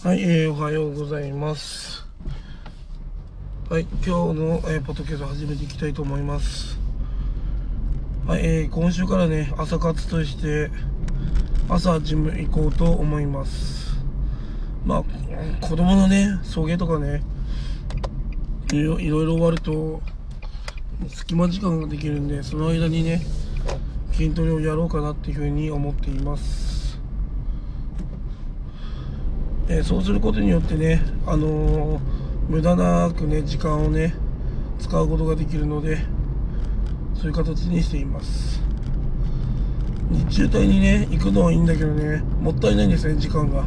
はい、えー、おはようございます。はい、今日の、えー、ポッドキャスト始めていきたいと思います。はい、えー、今週からね、朝活として、朝ジム行こうと思います。まあ、子供のね、送迎とかね、いろいろ終わると、隙間時間ができるんで、その間にね、筋トレをやろうかなっていうふうに思っています。え、そうすることによってね、あのー、無駄なくね時間をね使うことができるのでそういう形にしています。日中帯にね行くのはいいんだけどねもったいないんですね時間が。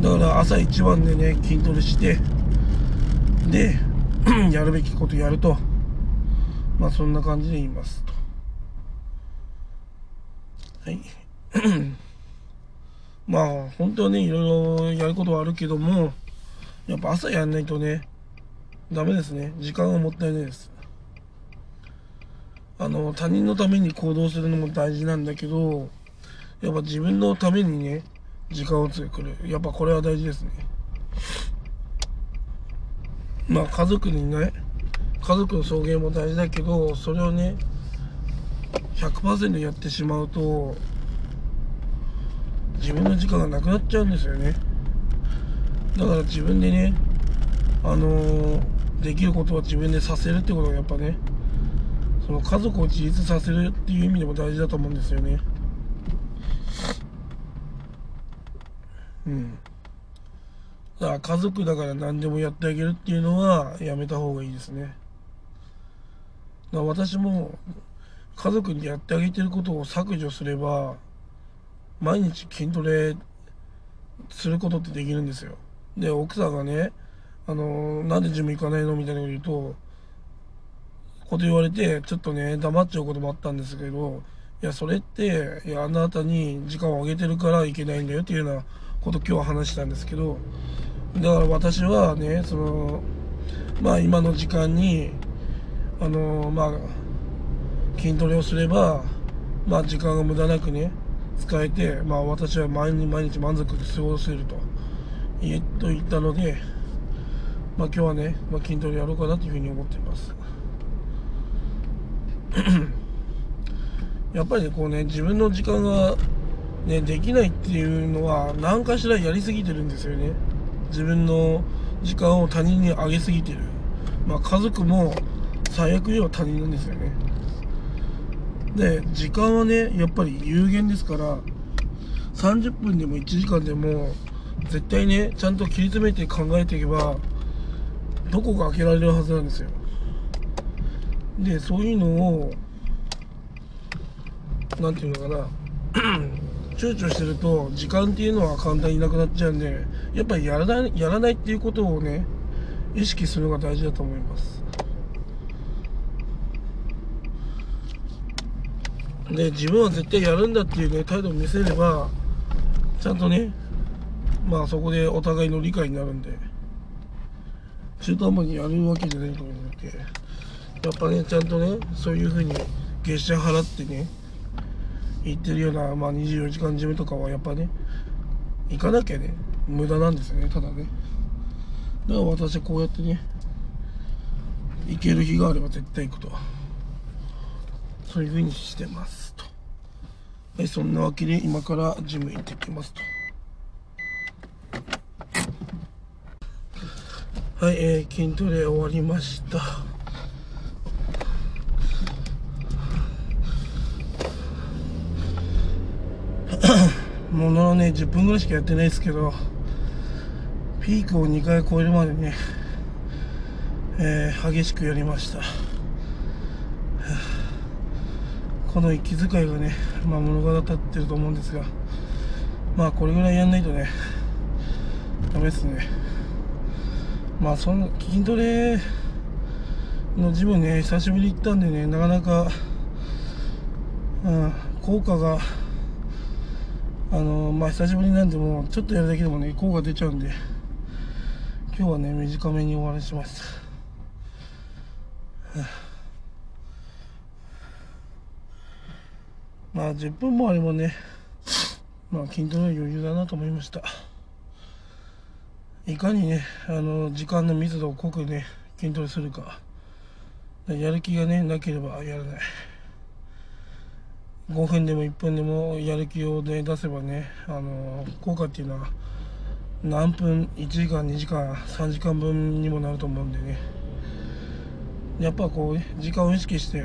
だから朝一番でね筋トレしてで やるべきことやるとまあそんな感じで言いますと。はい。まあ本当はねいろいろやることはあるけどもやっぱ朝やんないとねダメですね。時間がもったいないです。あの他人のために行動するのも大事なんだけどやっぱ自分のためにね時間を作る。やっぱこれは大事ですね。まあ家族にね家族の送迎も大事だけどそれをね100%やってしまうと自分の時間がなくなっちゃうんですよね。だから自分でねあのー、できることは自分でさせるってことがやっぱねその家族を自立させるっていう意味でも大事だと思うんですよね。うん。だから家族だから何でもやってあげるっていうのはやめた方がいいですね。だから私も家族にやってあげてることを削除すれば毎日筋トレすることってできるんですよ。で奥さんがねあのなんでジム行かないのみたいなこと言うとこと言われてちょっとね黙っちゃうこともあったんですけどいやそれっていやあなたに時間をあげてるからいけないんだよっていうようなこと今日は話したんですけどだから私はねそのまあ今の時間にあのまあ筋トレをすればまあ時間が無駄なくね使えて、まあ、私は毎日毎日満足で過ごせると言と言ったので、まあ、今日はね、まあ、筋トレやろうかなというふうに思っています。やっぱりねこうね自分の時間が、ね、できないっていうのは何かしらやりすぎてるんですよね。自分の時間を他人にあげすぎてる。まあ家族も最悪には他人なんですよね。で時間はねやっぱり有限ですから30分でも1時間でも絶対ねちゃんと切り詰めて考えていけばどこか開けられるはずなんですよ。でそういうのを何て言うのかな 躊躇してると時間っていうのは簡単になくなっちゃうんでやっぱりやらないやらないっていうことをね意識するのが大事だと思います。で自分は絶対やるんだっていうね態度を見せればちゃんとねまあそこでお互いの理解になるんで中途半端にやるわけじゃないと思うのでやっぱねちゃんとねそういうふうに月謝払ってね行ってるような、まあ、24時間ジムとかはやっぱね行かなきゃね無駄なんですよねただねだから私はこうやってね行ける日があれば絶対行くと。そういう風にしてますと。はいそんなわけで今からジム行ってきますと。はい、えー、筋トレ終わりました。もののね10分ぐらいしかやってないですけどピークを2回超えるまでね、えー、激しくやりました。この息遣いがね、まあ、物語ってると思うんですがまあこれぐらいやんないとねダメですね。まあそんな筋トレのジムね久しぶりに行ったんでねなかなか、うん、効果があのまあ久しぶりなんでもちょっとやるだけでもね効果出ちゃうんで今日はね短めに終わりしましまあ10分もあればねまあ筋トレは余裕だなと思いました。いかにねあの時間の密度を濃くね筋トレするか。やる気がねなければやらない。5分でも1分でもやる気を、ね、出せばねあの効果っていうのは何分1時間2時間3時間分にもなると思うんでね。やっぱこう時間を意識して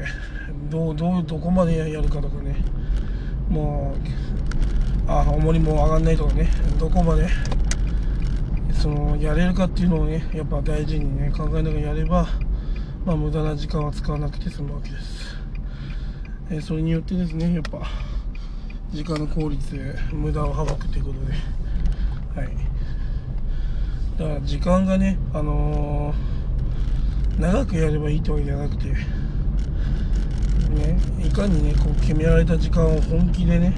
どうどうどこまでやるかとかね。もうあ重りも上がんないとかね。どこまでそのやれるかっていうのをねやっぱ大事にね考えながらやれば、まあ、無駄な時間は使わなくて済むわけです、え、それによってですねやっぱ時間の効率で無駄を省くということで。はい。だから時間がねあのー、長くやればいいってわけじゃなくてねいかにねこう決められた時間を本気でね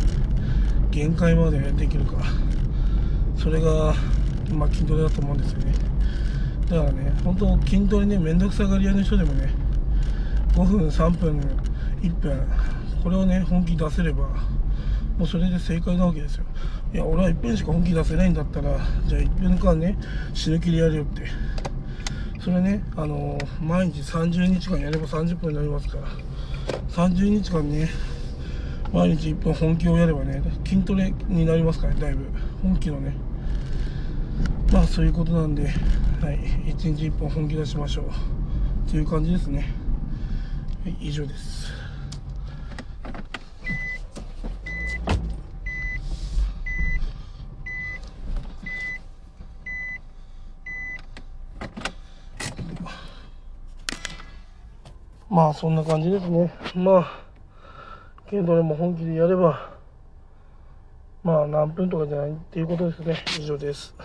限界までできるか。それがまあ、筋トレだと思うんですよね。だからね本当筋トレね面倒くさがり屋の人でもね5分3分1分これをね本気出せればもうそれで正解なわけですよ。いや俺は1分しか本気出せないんだったらじゃあ1分間ね死ぬ気でやるよって。それねあの、毎日30日間やれば30分になりますから。30日間ね毎日1本本気をやればね筋トレになりますからねだいぶ。本気のね。まあそういうことなんで、はい、1日1本本気出しましょう。という感じですね、はい、以上です。まあそんな感じですね。まあけどでも本気でやればまあ何分とかじゃないっていうことですね。以上です。